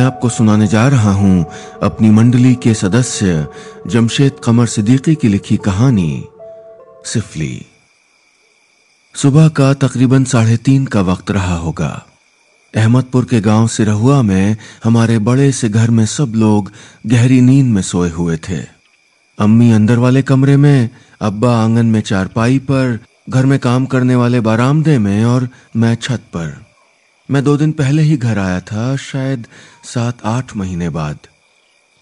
मैं आपको सुनाने जा रहा हूँ अपनी मंडली के सदस्य जमशेद कमर सिद्दीकी की लिखी कहानी, सिफली। सुबह का तकरीबन साढ़े तीन का वक्त रहा होगा। अहमदपुर के गाँव सिरहुआ में हमारे बड़े से घर में सब लोग गहरी नींद में सोए हुए थे। अम्मी अंदर वाले कमरे में, अब्बा आँगन में चारपाई पर, घर में काम करने वाले बारामदे में और मैं छत पर। मैं दो दिन पहले ही घर आया था, शायद सात, आठ महीने बाद।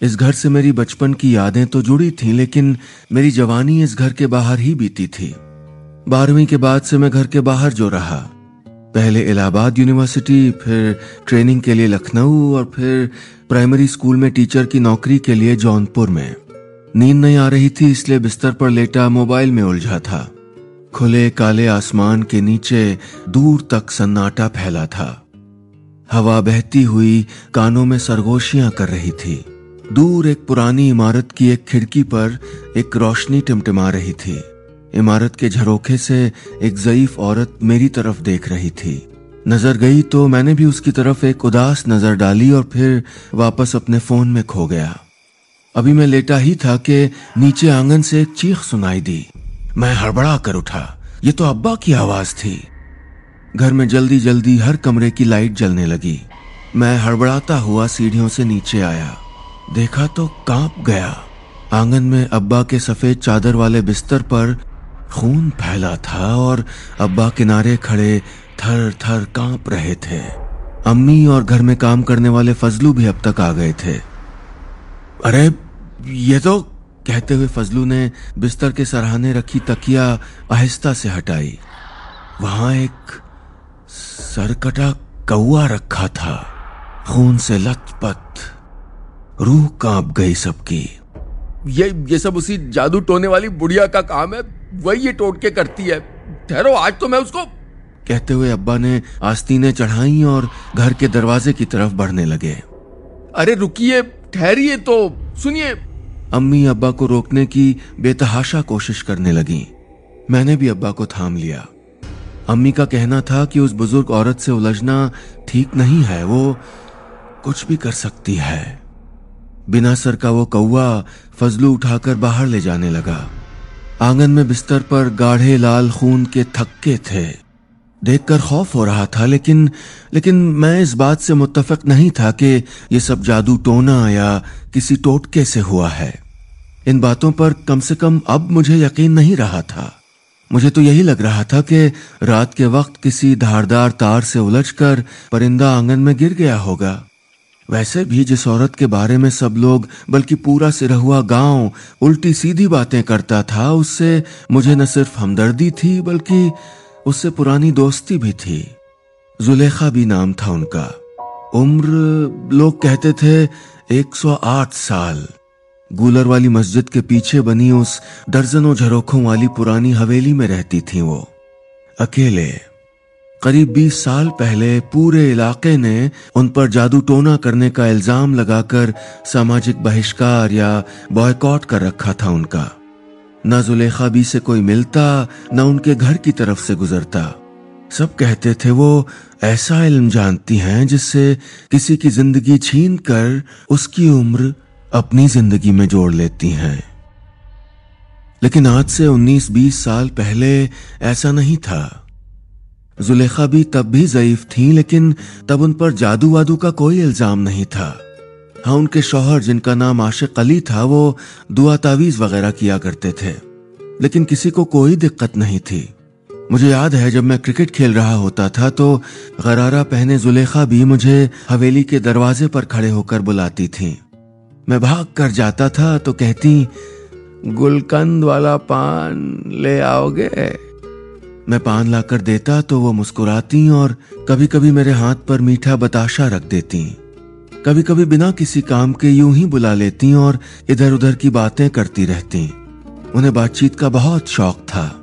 इस घर से मेरी बचपन की यादें तो जुड़ी थीं, लेकिन मेरी जवानी इस घर के बाहर ही बीती थी। बारहवीं के बाद से मैं घर के बाहर जो रहा। पहले इलाहाबाद यूनिवर्सिटी, फिर ट्रेनिंग के लिए लखनऊ और फिर प्राइमरी स्कूल में टीचर की नौकरी के लिए जौनपुर में। नींद नहीं आ रही थी, इसलिए बिस्तर पर लेटा मोबाइल में उलझा था। खुले काले आसमान के नीचे दूर तक सन्नाटा फैला था। हवा बहती हुई कानों में सरगोशियाँ कर रही थी। दूर एक पुरानी इमारत की एक खिड़की पर एक रोशनी टिमटिमा रही थी। इमारत के झरोखे से एक जयीफ औरत मेरी तरफ़ देख रही थी। नज़र गई तो मैंने भी उसकी तरफ़ एक उदास नज़र डाली और फिर वापस अपने फ़ोन में खो गया। अभी मैं लेटा ही था कि नीचे आँगन से एक चीख सुनाई दी। मैं हड़बड़ा कर उठा। ये तो अब्बा की आवाज़ थी। घर में जल्दी जल्दी हर कमरे की लाइट जलने लगी। मैं हड़बड़ाता हुआ सीढ़ियों से नीचे आया। देखा तो काँप गया। आँगन में अब्बा के सफ़ेद चादर वाले बिस्तर पर खून फैला था और अब्बा किनारे खड़े थर थर काँप रहे थे। अम्मी और घर में काम करने वाले फजलू भी अब तक आ गए थे। अरे, ये तो कहते हुए फजलू ने बिस्तर के सराहने रखी तकिया आहिस्ता से हटाई। वहाँ एक सरकटा कौआ रखा था। खून से लथपथ रूह काँप गई सबकी। ये ये सब उसी जादू टोने वाली बुढ़िया का काम है वही ये टोटके करती है। ठहरो आज तो मैं उसको कहते हुए अब्बा ने आस्तीनें चढ़ाई और घर के दरवाजे की तरफ़ बढ़ने लगे। अरे रुकिए ठहरिए तो सुनिए। अम्मी अब्बा को रोकने की बेतहाशा कोशिश करने लगी। मैंने भी अब्बा को थाम लिया। अम्मी का कहना था कि उस बुज़ुर्ग औरत से उलझना ठीक नहीं है, वो कुछ भी कर सकती है। बिना सर का वो कौआ फजलू उठाकर बाहर ले जाने लगा। आँगन में बिस्तर पर गाढ़े लाल खून के थक्के थे। देखकर खौफ हो रहा था, लेकिन लेकिन मैं इस बात से मुत्तफिक नहीं था कि ये सब जादू टोना या किसी टोटके से हुआ है। इन बातों पर कम से कम अब मुझे यकीन नहीं रहा था। मुझे तो यही लग रहा था कि रात के वक्त किसी धारदार तार से उलझकर परिंदा आँगन में गिर गया होगा। वैसे भी जिस औरत के बारे में सब लोग, बल्कि पूरा सिरहुआ गाँव, उल्टी सीधी बातें करता था, उससे मुझे न सिर्फ़ हमदर्दी थी, बल्कि उससे पुरानी दोस्ती भी थी। जुलेखा भी नाम था उनका। उम्र, लोग कहते थे 108 साल। गूलर वाली मस्जिद के पीछे बनी उस दर्जनों झरोखों वाली पुरानी हवेली में रहती थी वो। अकेले। करीब 20 साल पहले पूरे इलाके ने उन पर जादू टोना करने का इल्ज़ाम लगाकर सामाजिक बहिष्कार या बॉयकॉट कर रखा था उनका। न जुलेखा बी से कोई मिलता, ना उनके घर की तरफ़ से गुजरता। सब कहते थे, वो ऐसा इल्म जानती हैं जिससे किसी की ज़िंदगी छीन कर उसकी उम्र अपनी ज़िंदगी में जोड़ लेती हैं। लेकिन आज से 19-20 साल पहले ऐसा नहीं था। जुलेखा भी तब भी जयीफ थी, लेकिन तब उन पर जादू वादू का कोई इल्ज़ाम नहीं था। हाँ उनके शौहर जिनका नाम आशिक अली था, वो दुआ तावीज वगैरह किया करते थे। लेकिन किसी को कोई दिक्कत नहीं थी। मुझे याद है, जब मैं क्रिकेट खेल रहा होता था तो गरारा पहने जुलेखा भी मुझे हवेली के दरवाजे पर खड़े होकर बुलाती थी। मैं भाग कर जाता था तो कहती, गुलकंद वाला पान ले आओगे? मैं पान लाकर देता तो वो मुस्कुराती और कभी कभी मेरे हाथ पर मीठा बताशा रख देती। कभी कभी बिना किसी काम के यूँ ही बुला लेती और इधर उधर की बातें करती रहती। उन्हें बातचीत का बहुत शौक था।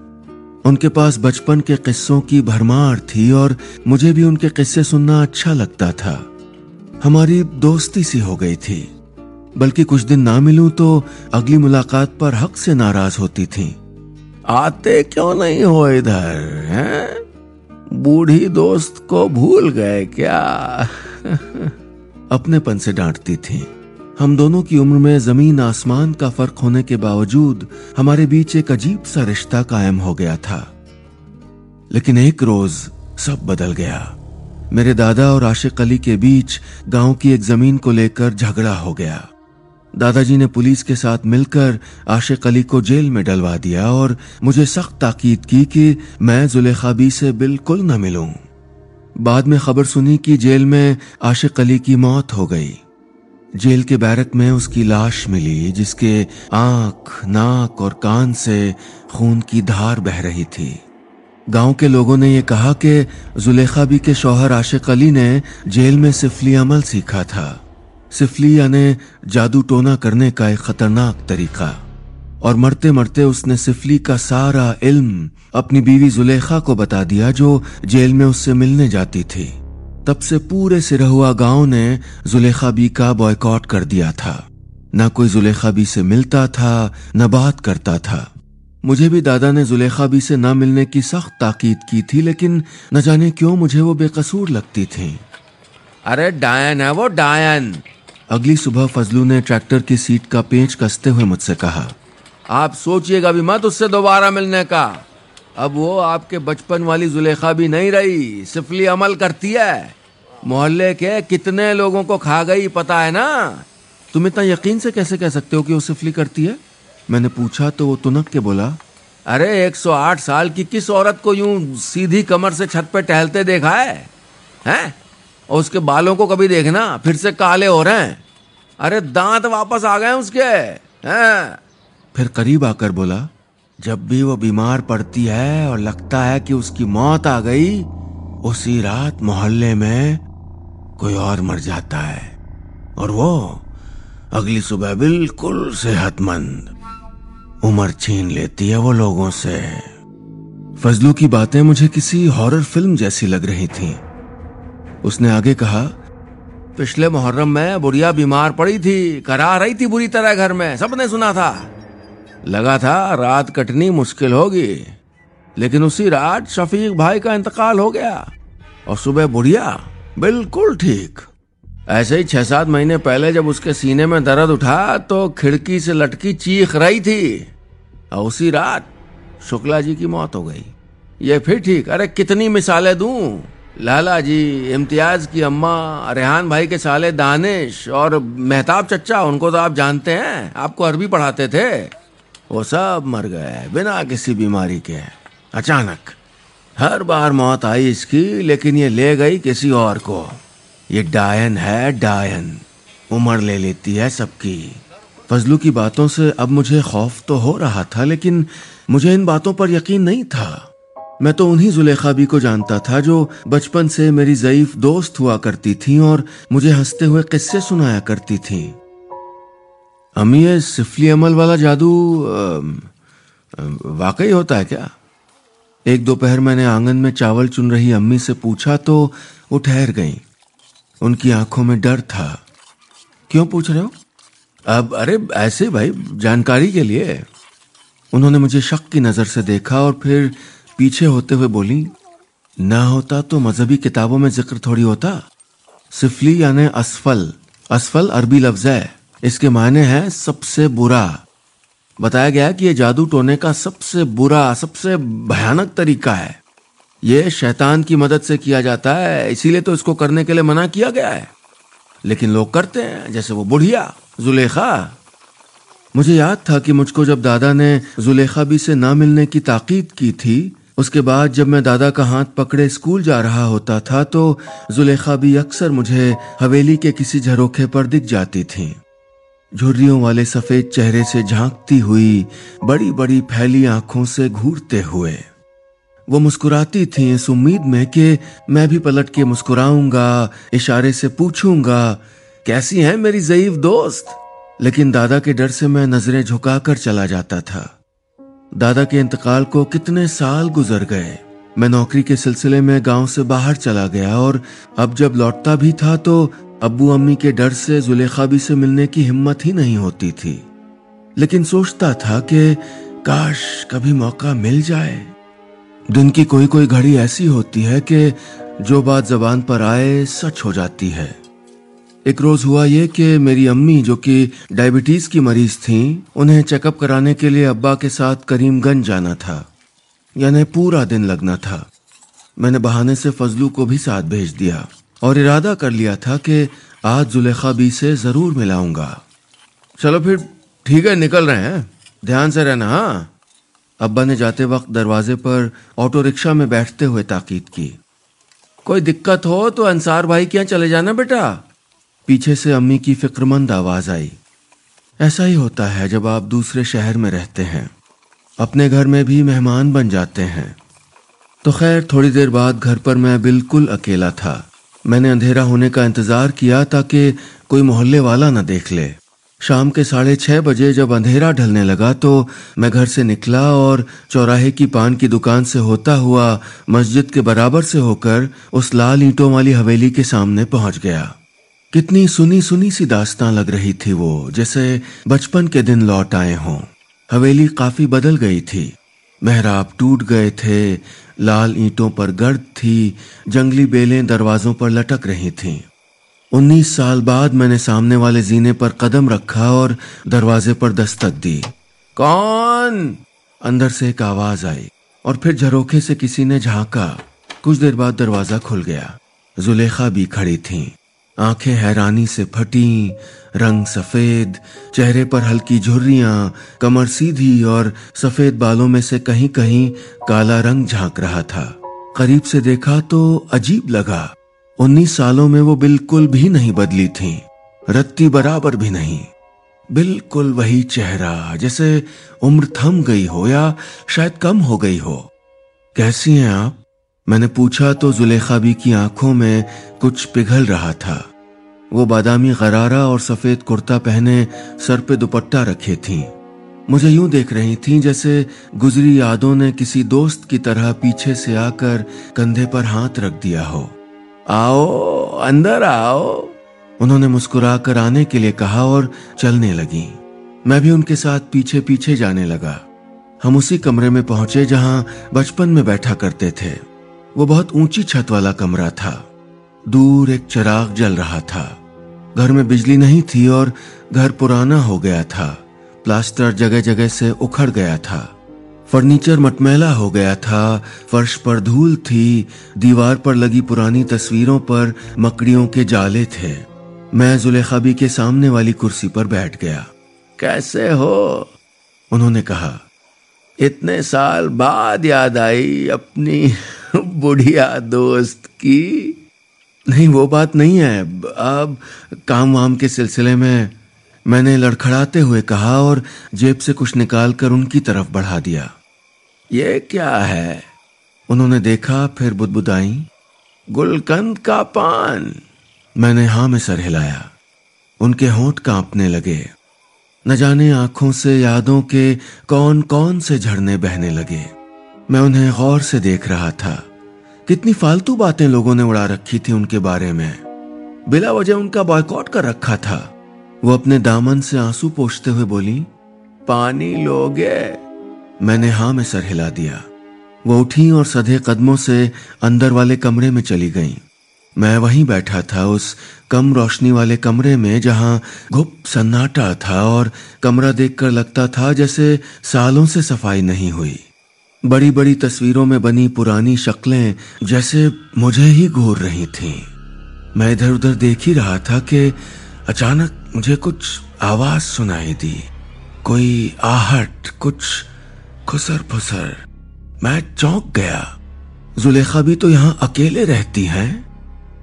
उनके पास बचपन के किस्सों की भरमार थी और मुझे भी उनके किस्से सुनना अच्छा लगता था। हमारी दोस्ती सी हो गई थी। बल्कि कुछ दिन ना मिलूं तो अगली मुलाकात पर हक से नाराज़ होती थी। आते क्यों नहीं हो इधर बूढ़ी दोस्त को भूल गए क्या? अपनेपन से डांटती थी। हम दोनों की उम्र में ज़मीन आसमान का फ़र्क होने के बावजूद हमारे बीच एक अजीब सा रिश्ता कायम हो गया था। लेकिन एक रोज सब बदल गया। मेरे दादा और आशिक अली के बीच गाँव की एक ज़मीन को लेकर झगड़ा हो गया। दादाजी ने पुलिस के साथ मिलकर आशिक अली को जेल में डलवा दिया और मुझे सख्त ताकीद की कि मैं जुलेखा बी से बिल्कुल न मिलूं। बाद में खबर सुनी कि जेल में आशिक अली की मौत हो गई। जेल के बैरक में उसकी लाश मिली, जिसके आँख, नाक और कान से खून की धार बह रही थी। गाँव के लोगों ने यह कहा कि जुलेखा बी के शौहर आशिक अली ने जेल में सिफली अमल सीखा था। सिफली यानी जादू टोना करने का एक खतरनाक तरीका। और मरते मरते उसने सिफली का सारा इल्म अपनी बीवी जुलेखा को बता दिया जो जेल में उससे मिलने जाती थी। तब से पूरे सिरहुआ गाँव ने जुलेखा बी का बॉयकॉट कर दिया था। न कोई जुलेखा बी से मिलता था न बात करता था। मुझे भी दादा ने जुलेखा बी से न मिलने की सख्त ताकीद की थी लेकिन न जाने क्यों मुझे वो बेकसूर लगती थी। अरे डायन है वो डायन। अगली सुबह फजलू ने ट्रैक्टर की सीट का पेंच कसते हुए मुझसे कहा आप सोचिएगा भी मत उससे दोबारा मिलने का। अब वो आपके बचपन वाली जुलेखा भी नहीं रही सिफली अमल करती है। मोहल्ले के कितने लोगों को खा गई पता है ना? तुम इतना यकीन से कैसे कह सकते हो कि वो सिफली करती है? मैंने पूछा तो वो तुनक के बोला। अरे 108 साल की किस औरत को यूँ सीधी कमर से छत पे टहलते देखा है? हैं? और उसके बालों को कभी देखना फिर से काले हो रहे हैं। अरे दांत वापस आ गए उसके। हैं? फिर करीब आकर बोला, जब भी वो बीमार पड़ती है और लगता है कि उसकी मौत आ गई, उसी रात मोहल्ले में कोई और मर जाता है। और वो अगली सुबह बिल्कुल सेहतमंद उम्र छीन लेती है वो लोगों से। फजलू की बातें मुझे किसी हॉरर फ़िल्म जैसी लग रही थीं। उसने आगे कहा, पिछले मुहर्रम में बुढ़िया बीमार पड़ी थी, करा रही थी बुरी तरह घर में, सबने सुना था। लगा था, रात कटनी मुश्किल होगी। लेकिन उसी रात शफीक भाई का इंतकाल हो गया और सुबह बुढ़िया बिल्कुल ठीक। ऐसे ही छह सात महीने पहले जब उसके सीने में दर्द उठा तो खिड़की से लटकी चीख रही थी। और उसी रात शुक्ला जी की मौत हो गई। ये फिर ठीक। अरे कितनी मिसालें दू। लाला जी, इम्तियाज़ की अम्मा, रेहान भाई के साले दानिश और मेहताब चचा उनको तो आप जानते हैं। आपको अरबी पढ़ाते थे। वो सब मर गए, बिना किसी बीमारी के। अचानक, हर बार मौत आई इसकी, लेकिन ये ले गई किसी और को। ये डायन है, डायन। उम्र ले लेती है सबकी। फजलू की बातों से अब मुझे खौफ तो हो रहा था, लेकिन मुझे इन बातों पर यकीन नहीं था। मैं तो उन्हीं जुलेखा भी को जानता था जो बचपन से मेरी जयीफ दोस्त हुआ करती थी और मुझे हँसते हुए किस्से सुनाया करती थी। अम्मी ये सिफली अमल वाला जादू वाकई होता है क्या? एक दोपहर मैंने आँगन में चावल चुन रही अम्मी से पूछा तो वो ठहर गई। उनकी आँखों में डर था। क्यों पूछ रहे हो? अब अरे, ऐसे भाई, जानकारी के लिए। उन्होंने मुझे शक की नज़र से देखा और फिर पीछे होते हुए बोली, ना होता तो मजहबी किताबों में ज़िक्र थोड़ी होता। सिफली यानी असफल असफल अरबी लफ्ज है। इसके मायने हैं सबसे बुरा। बताया गया कि यह जादू टोने का सबसे बुरा, सबसे भयानक तरीका है। यह शैतान की मदद से किया जाता है, इसीलिए तो इसको करने के लिए मना किया गया है। लेकिन लोग करते हैं, जैसे वो बुढ़िया, जुलेखा। मुझे याद था कि मुझको जब दादा ने जुलेखा भी से ना मिलने की ताकीद की थी, उसके बाद जब मैं दादा का हाथ पकड़े स्कूल जा रहा होता था तो जुलेखा भी अक्सर मुझे हवेली के किसी झरोखे पर दिख जाती थी। झुर्रियों वाले सफ़ेद चेहरे से झांकती हुई बड़ी बड़ी फैली आँखों से घूरते हुए। वो मुस्कुराती थी इस उम्मीद में कि मैं भी पलट के मुस्कुराऊँगा, इशारे से पूछूँगा, कैसी है मेरी जयीफ दोस्त? लेकिन दादा के डर से मैं नज़रें झुकाकर चला जाता था। दादा के इंतकाल को कितने साल गुजर गए। मैं नौकरी के सिलसिले में गाँव से बाहर चला गया और अब जब लौटता भी था तो अब्बू अम्मी के डर से जुलेखा भी से मिलने की हिम्मत ही नहीं होती थी। लेकिन सोचता था कि, काश कभी मौका मिल जाए। दिन की कोई कोई घड़ी ऐसी होती है कि जो बात जबान पर आए, सच हो जाती है। एक रोज हुआ ये कि मेरी अम्मी, जो कि डायबिटीज़ की मरीज़ थी, उन्हें चेकअप कराने के लिए अब्बा के साथ करीमगंज जाना था। यानी पूरा दिन लगना था। मैंने बहाने से फजलू को भी साथ भेज दिया। और इरादा कर लिया था कि आज जुलेखा बी से ज़रूर मिलाऊँगा। चलो फिर, ठीक है, निकल रहे हैं। ध्यान से रहना हाँ। अब्बा ने जाते वक्त दरवाजे पर ऑटो रिक्शा में बैठते हुए ताकीद की। कोई दिक्कत हो तो अंसार भाई क्या चले जाना बेटा। पीछे से अम्मी की फिक्रमंद आवाज़ आई। ऐसा ही होता है जब आप दूसरे शहर में रहते हैं। अपने घर में भी मेहमान बन जाते हैं। तो खैर, थोड़ी देर बाद घर पर मैं बिल्कुल अकेला था। मैंने अंधेरा होने का इंतज़ार किया ताकि कोई मोहल्ले वाला न देख ले। शाम के साढ़े छह बजे जब अंधेरा ढलने लगा तो मैं घर से निकला और चौराहे की पान की दुकान से होता हुआ मस्जिद के बराबर से होकर उस लाल ईंटों वाली हवेली के सामने पहुँच गया। कितनी सुनी सुनी सी दास्तां लग रही थी वो, जैसे बचपन के दिन लौट आए हों। हवेली काफ़ी बदल गई थी। मेहराब टूट गए थे। लाल ईंटों पर गर्द थी। जंगली बेलें दरवाजों पर लटक रही थीं। उन्नीस साल बाद मैंने सामने वाले जीने पर कदम रखा और दरवाजे पर दस्तक दी। कौन? अंदर से एक आवाज़ आई और फिर झरोखे से किसी ने झांका। कुछ देर बाद दरवाज़ा खुल गया। जुलेखा भी खड़ी थी। आँखें हैरानी से फटी, रंग सफ़ेद, चेहरे पर हल्की झुर्रियाँ, कमर सीधी और सफ़ेद बालों में से कहीं कहीं काला रंग झाँक रहा था। करीब से देखा तो अजीब लगा। उन्नीस सालों में वो बिल्कुल भी नहीं बदली थी। रत्ती बराबर भी नहीं। बिल्कुल वही चेहरा, जैसे उम्र थम गई हो या शायद कम हो गई हो। कैसी हैं आप? मैंने पूछा तो जुलेखा बी की आँखों में कुछ पिघल रहा था। वो बादामी गरारा और सफ़ेद कुर्ता पहने सर पे दुपट्टा रखे थी। मुझे यूँ देख रही थी जैसे गुजरी यादों ने किसी दोस्त की तरह पीछे से आकर कंधे पर हाथ रख दिया हो। आओ, अंदर आओ। उन्होंने मुस्कुराकर आने के लिए कहा और चलने लगी। मैं भी उनके साथ पीछे पीछे जाने लगा। हम उसी कमरे में पहुँचे जहाँ बचपन में बैठा करते थे। वो बहुत ऊँची छत वाला कमरा था। दूर एक चिराग जल रहा था। घर में बिजली नहीं थी और घर पुराना हो गया था। प्लास्टर जगह जगह से उखड़ गया था। फर्नीचर मटमैला हो गया था। फर्श पर धूल थी। दीवार पर लगी पुरानी तस्वीरों पर मकड़ियों के जाले थे। मैं जुलेखाबी के सामने वाली कुर्सी पर बैठ गया। कैसे हो? उन्होंने कहा। इतने साल बाद याद आई अपनी बुढ़िया दोस्त की। नहीं, वो बात नहीं है। अब काम वाम के सिलसिले में मैंने लड़खड़ाते हुए कहा और जेब से कुछ निकालकर उनकी तरफ़ बढ़ा दिया। ये क्या है? उन्होंने देखा, फिर बुदबुदाई, गुलकंद का पान। मैंने हाँ में सर हिलाया। उनके होंठ कांपने लगे। न जाने आँखों से यादों के कौन कौन से झरने बहने लगे। मैं उन्हें गौर से देख रहा था। कितनी फालतू बातें लोगों ने उड़ा रखी थी उनके बारे में। बिला वजह उनका बॉयकॉट कर रखा था। वो अपने दामन से आँसू पोछते हुए बोली, पानी लोगे? मैंने हाँ में सर हिला दिया। वो उठी और सधे कदमों से अंदर वाले कमरे में चली गई। मैं वहीं बैठा था उस कम रोशनी वाले कमरे में जहाँ घुप सन्नाटा था और कमरा देखकर लगता था जैसे सालों से सफ़ाई नहीं हुई। बड़ी बड़ी तस्वीरों में बनी पुरानी शक्लें जैसे मुझे ही घूर रही थीं। मैं इधर उधर देख ही रहा था कि अचानक मुझे कुछ आवाज़ सुनाई दी। कोई आहट, कुछ खुसर फुसर मैं चौंक गया। जुलेखा भी तो यहाँ अकेले रहती हैं।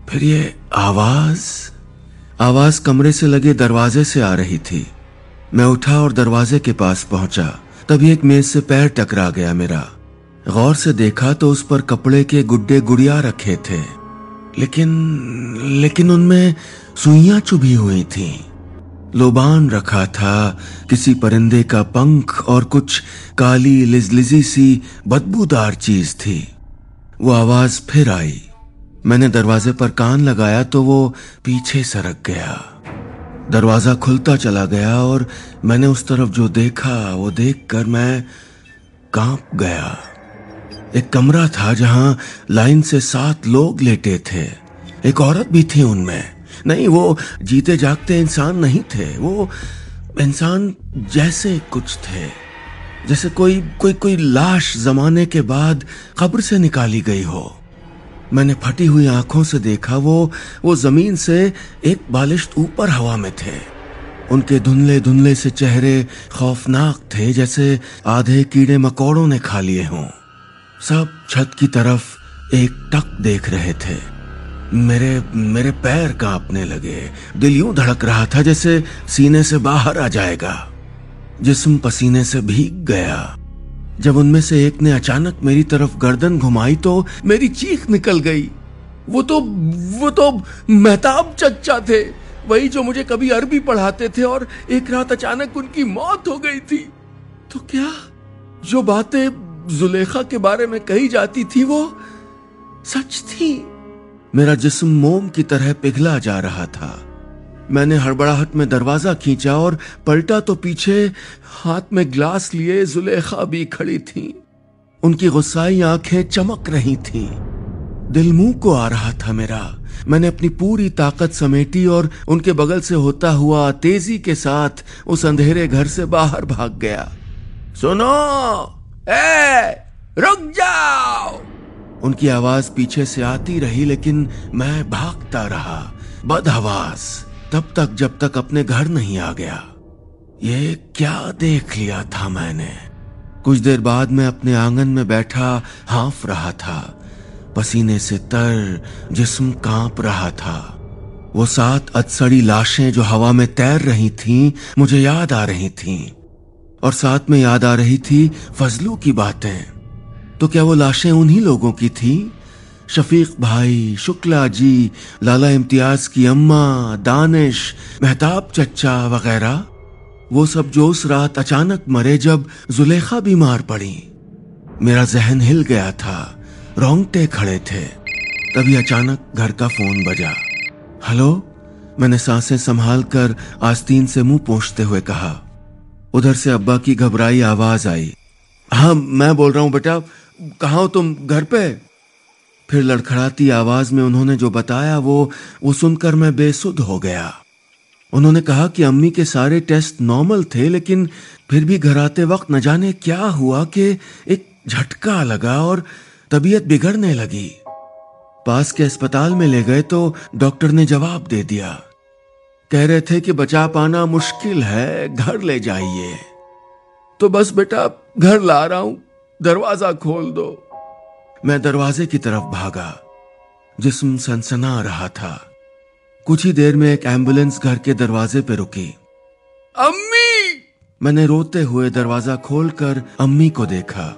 फिर ये आवाज़? आवाज़ कमरे से लगे दरवाजे से आ रही थी। मैं उठा और दरवाजे के पास पहुँचा। तभी एक मेज से पैर टकरा गया मेरा। गौर से देखा तो उस पर कपड़े के गुड्डे गुड़िया रखे थे, लेकिन लेकिन उनमें सुइयाँ चुभी हुई थीं। लोबान रखा था, किसी परिंदे का पंख और कुछ काली लिजलिजी सी बदबूदार चीज़ थी। वो आवाज़ फिर आई। मैंने दरवाजे पर कान लगाया तो वो पीछे सरक गया। दरवाज़ा खुलता चला गया और मैंने उस तरफ़ जो देखा, वो देखकर मैं काँप गया। एक कमरा था जहाँ लाइन से सात लोग लेटे थे। एक औरत भी थी उनमें। नहीं, वो जीते जागते इंसान नहीं थे। वो इंसान जैसे कुछ थे। जैसे कोई कोई कोई लाश जमाने के बाद कब्र से निकाली गई हो। मैंने फटी हुई आँखों से देखा वो वो ज़मीन से एक बालिश्त ऊपर हवा में थे। उनके धुंधले धुंधले से चेहरे खौफनाक थे, जैसे आधे कीड़े मकोड़ों ने खा लिए हों। सब छत की तरफ़ एक टक देख रहे थे। मेरे मेरे पैर कांपने लगे। दिल यूँ धड़क रहा था जैसे सीने से बाहर आ जाएगा। जिस्म पसीने से भीग गया। जब उनमें से एक ने अचानक मेरी तरफ़ गर्दन घुमाई तो मेरी चीख निकल गई। वो तो वो तो मेहताब चच्चा थे। वही जो मुझे कभी अरबी पढ़ाते थे और एक रात अचानक उनकी मौत हो गई थी। तो क्या जो बातें जुलेखा के बारे में कही जाती थी वो सच थी? मेरा जिस्म मोम की तरह पिघला जा रहा था। मैंने हड़बड़ाहट में दरवाज़ा खींचा और पलटा तो पीछे हाथ में ग्लास लिए जुलेखा भी खड़ी थी। उनकी गुस्साई आँखें चमक रही थीं। दिल मुँह को आ रहा था मेरा। मैंने अपनी पूरी ताकत समेटी और उनके बगल से होता हुआ तेज़ी के साथ उस अंधेरे घर से बाहर भाग गया। सुनो! ए, रुक जाओ! उनकी आवाज़ पीछे से आती रही, लेकिन मैं भागता रहा। बदहवास। तब तक जब तक अपने घर नहीं आ गया। ये क्या देख लिया था मैंने। कुछ देर बाद मैं अपने आँगन में बैठा, हाफ़ रहा था। पसीने से तर, जिस्म काँप रहा था। वो सात अतसड़ी लाशें जो हवा में तैर रही थीं, मुझे याद आ रही थीं। और साथ में याद आ रही थी फजलू की बातें। तो क्या वो लाशें उन्हीं लोगों की थी? शफीक भाई, शुक्ला जी, लाला इम्तियाज़ की अम्मा, दानिश, मेहताब चच्चा वगैरह। वो सब जो उस रात अचानक मरे जब जुलेखा बीमार पड़ी। मेरा जहन हिल गया था, रोंगटे खड़े थे। तभी अचानक घर का फ़ोन बजा। हेलो? मैंने साँसें संभाल कर आस्तीन से मुँह पोंछते हुए कहा। उधर से अब्बा की घबराई आवाज़ आई। हाँ मैं बोल रहा हूँ बेटा, कहा हो तुम? घर पे? फिर लड़खड़ाती आवाज़ में उन्होंने जो बताया, वो वो सुनकर मैं बेसुध हो गया। उन्होंने कहा कि अम्मी के सारे टेस्ट नॉर्मल थे, लेकिन फिर भी घर आते वक्त न जाने क्या हुआ कि एक झटका लगा और तबीयत बिगड़ने लगी। पास के अस्पताल में ले गए तो डॉक्टर ने जवाब दे दिया। कह रहे थे कि बचा पाना मुश्किल है, घर ले जाइए। तो बस बेटा, घर ला रहा हूँ, दरवाज़ा खोल दो। मैं दरवाजे की तरफ़ भागा। जिस्म सनसना रहा था। कुछ ही देर में एक एंबुलेंस घर के दरवाजे पे रुकी। अम्मी! मैंने रोते हुए दरवाज़ा खोलकर अम्मी को देखा।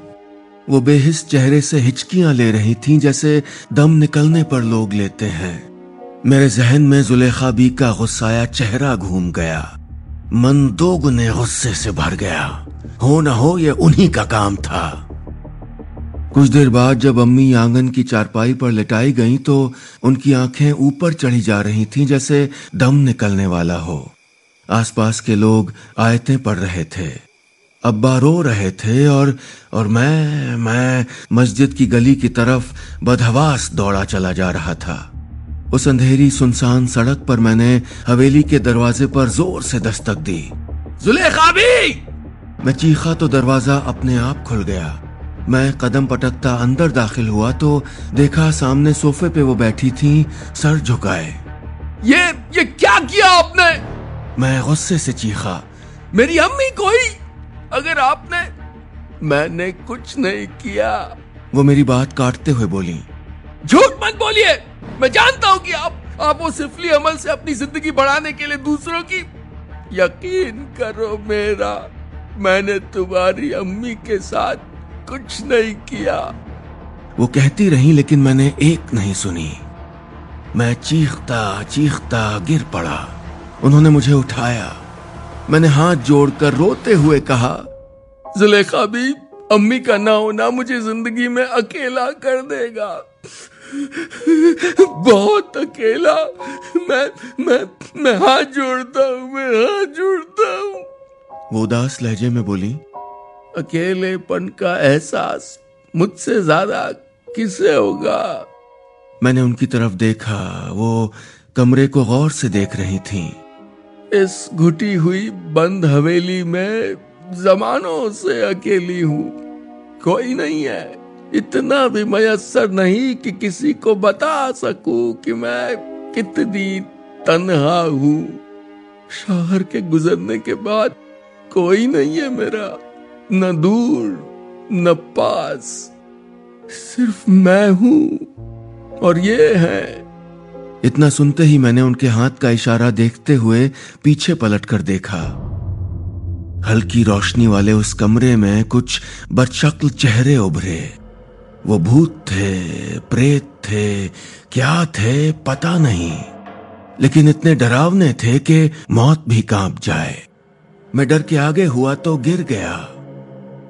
वो बेहिस चेहरे से हिचकियाँ ले रही थीं जैसे दम निकलने पर लोग लेते हैं। मेरे जहन में जुलेखा बी का गुस्साया चेहरा घूम गया। मन दो गुने गुस्से से भर गया। हो न हो ये उन्हीं का काम था। कुछ देर बाद जब अम्मी आँगन की चारपाई पर लिटाई गईं तो उनकी आँखें ऊपर चढ़ी जा रही थीं, जैसे दम निकलने वाला हो। आसपास के लोग आयतें पढ़ रहे थे। अब्बा रो रहे थे और और मैं मैं मस्जिद की गली की तरफ़ बदहवास दौड़ा चला जा रहा था। उस अंधेरी सुनसान सड़क पर मैंने हवेली के दरवाजे पर ज़ोर से दस्तक दी। जुलेखा भी! मैं चीखा तो दरवाज़ा अपने आप खुल गया। मैं कदम पटकता अंदर दाखिल हुआ तो देखा सामने सोफे पे वो बैठी थी सर झुकाए। ये ये क्या किया आपने? मैं गुस्से से चीखा मेरी अम्मी कोई अगर आपने मैंने कुछ नहीं किया। वो मेरी बात काटते हुए बोली। झूठ मत बोलिए। मैं जानता हूँ कि आप आप वो सिफली अमल से अपनी ज़िंदगी बढ़ाने के लिए दूसरों की यकीन करो मेरा। मैंने तुम्हारी अम्मी के साथ कुछ नहीं किया। वो कहती रही लेकिन मैंने एक नहीं सुनी। मैं चीखता चीखता गिर पड़ा। उन्होंने मुझे उठाया। मैंने हाथ जोड़कर रोते हुए कहा जुलेखा भी अम्मी का ना होना मुझे ज़िंदगी में अकेला कर देगा। बहुत अकेला। मैं मैं मैं हाथ जोड़ता हूँ मैं हाथ जोड़ता हूँ। वो उदास लहजे में बोली अकेलेपन का एहसास मुझसे ज़्यादा किसे होगा? मैंने उनकी तरफ़ देखा वो कमरे को गौर से देख रही थीं। इस घुटी हुई बंद हवेली में जमानों से अकेली हूँ। कोई नहीं है। इतना भी मयसर नहीं कि किसी को बता सकूँ कि मैं कितनी तन्हा हूँ। शहर के गुजरने के बाद कोई नहीं है मेरा। न दूर, न पास। सिर्फ़ मैं हूँ, और ये है। इतना सुनते ही मैंने उनके हाथ का इशारा देखते हुए पीछे पलट कर देखा। हल्की रोशनी वाले उस कमरे में कुछ बदशक्ल चेहरे उभरे। वो भूत थे, प्रेत थे, क्या थे, पता नहीं। लेकिन इतने डरावने थे कि मौत भी काँप जाए। मैं डर के आगे हुआ तो गिर गया।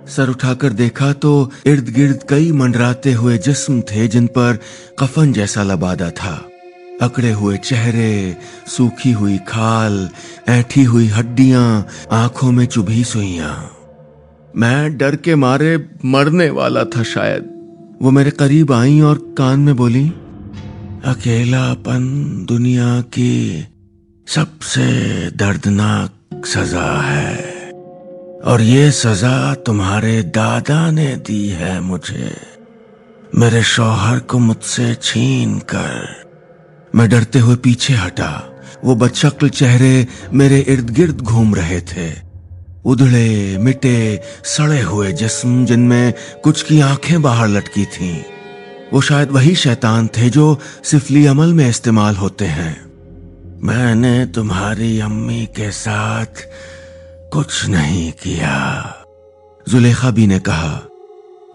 सर उठाकर देखा तो इर्द गिर्द कई मंडराते हुए जिस्म थे जिन पर कफन जैसा लबादा था। अकड़े हुए चेहरे, सूखी हुई खाल, ऐठी हुई हड्डियाँ, आँखों में चुभी सुइया। मैं डर के मारे मरने वाला था शायद। वो मेरे करीब आई और कान में बोली, अकेलापन दुनिया की सबसे दर्दनाक सजा है। और ये सजा तुम्हारे दादा ने दी है मुझे। मेरे शौहर को मुझसे छीन कर। मैं डरते हुए पीछे हटा। वो बदशक्ल चेहरे मेरे इर्द गिर्द घूम रहे थे। उधड़े, मिटे, सड़े हुए जिस्म जिनमें कुछ की आँखें बाहर लटकी थीं। वो शायद वही शैतान थे जो सिफली अमल में इस्तेमाल होते हैं। मैंने तुम्हारी अम्मी के साथ कुछ नहीं किया। जुलेखा भी ने कहा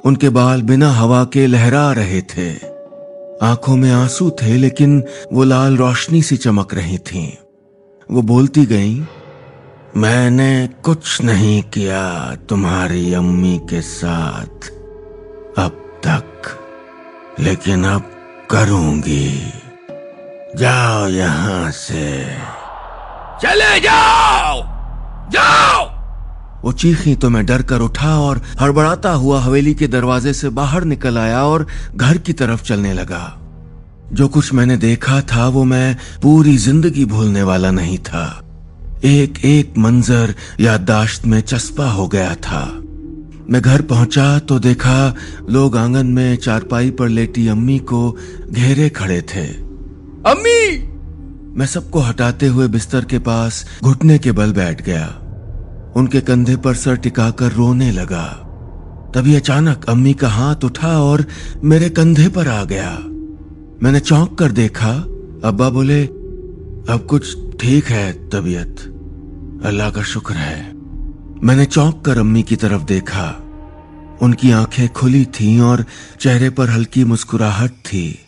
उनके बाल बिना हवा के लहरा रहे थे। आँखों में आँसू थे लेकिन वो लाल रोशनी सी चमक रही थीं। वो बोलती गईं, मैंने कुछ नहीं किया तुम्हारी अम्मी के साथ। अब तक लेकिन अब करूँगी। जाओ यहाँ से। चले जाओ! जाओ! वो चीखी तो मैं डर कर उठा और हड़बड़ाता हुआ हवेली के दरवाजे से बाहर निकल आया और घर की तरफ़ चलने लगा। जो कुछ मैंने देखा था वो मैं पूरी ज़िंदगी भूलने वाला नहीं था। एक एक मंजर याददाश्त में चस्पा हो गया था। मैं घर पहुँचा तो देखा लोग आँगन में चारपाई पर लेटी अम्मी को घेरे खड़े थे। अम्मी! मैं सबको हटाते हुए बिस्तर के पास घुटने के बल बैठ गया। उनके कंधे पर सर टिकाकर रोने लगा। तभी अचानक अम्मी का हाथ उठा और मेरे कंधे पर आ गया। मैंने चौंक कर देखा। अब्बा बोले, अब कुछ ठीक है तबीयत। अल्लाह का शुक्र है। मैंने चौंक कर अम्मी की तरफ़ देखा। उनकी आँखें खुली थीं और चेहरे पर हल्की मुस्कुराहट थी।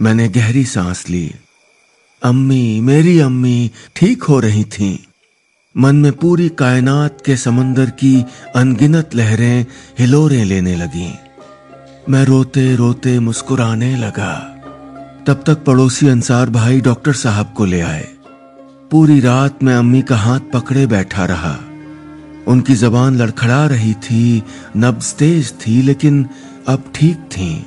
मैंने गहरी सांस ली। अम्मी, मेरी अम्मी, ठीक हो रही थीं। मन में पूरी कायनात के समंदर की अनगिनत लहरें हिलोरें लेने लगी। मैं रोते रोते मुस्कुराने लगा। तब तक पड़ोसी अंसार भाई डॉक्टर साहब को ले आए। पूरी रात मैं अम्मी का हाथ पकड़े बैठा रहा। उनकी जबान लड़खड़ा रही थी, नब्ज तेज थी, लेकिन अब ठीक थी।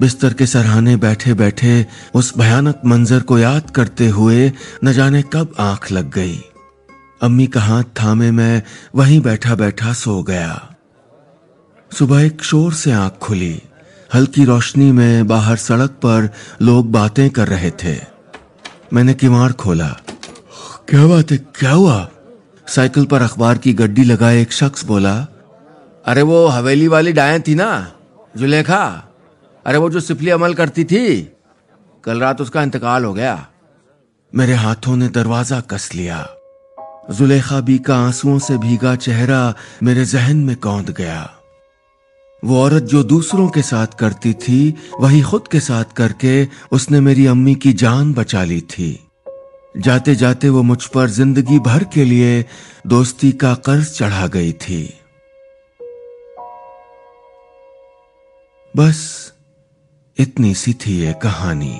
बिस्तर के सरहाने बैठे बैठे उस भयानक मंजर को याद करते हुए न जाने कब आँख लग गई। अम्मी का हाथ थामे, मैं वहीं बैठा बैठा सो गया। सुबह एक शोर से आँख खुली। हल्की रोशनी में बाहर सड़क पर लोग बातें कर रहे थे। मैंने किवाड़ खोला। क्या बात है? क्या हुआ? साइकिल पर अखबार की गड्डी लगाए एक शख्स बोला, अरे वो हवेली वाली डायन थी ना, जुलेखा? अरे वो जो सिपली अमल करती थी, कल रात उसका इंतकाल हो गया। मेरे हाथों ने दरवाज़ा कस लिया। जुलेखा बी का आंसुओं से भीगा चेहरा मेरे जहन में कौंद गया। वो औरत जो दूसरों के साथ करती थी, वही खुद के साथ करके उसने मेरी अम्मी की जान बचा ली थी। जाते जाते वो मुझ पर ज़िंदगी भर के लिए दोस्ती का कर्ज चढ़ा गई थी। बस, इतनी सी थी ये कहानी।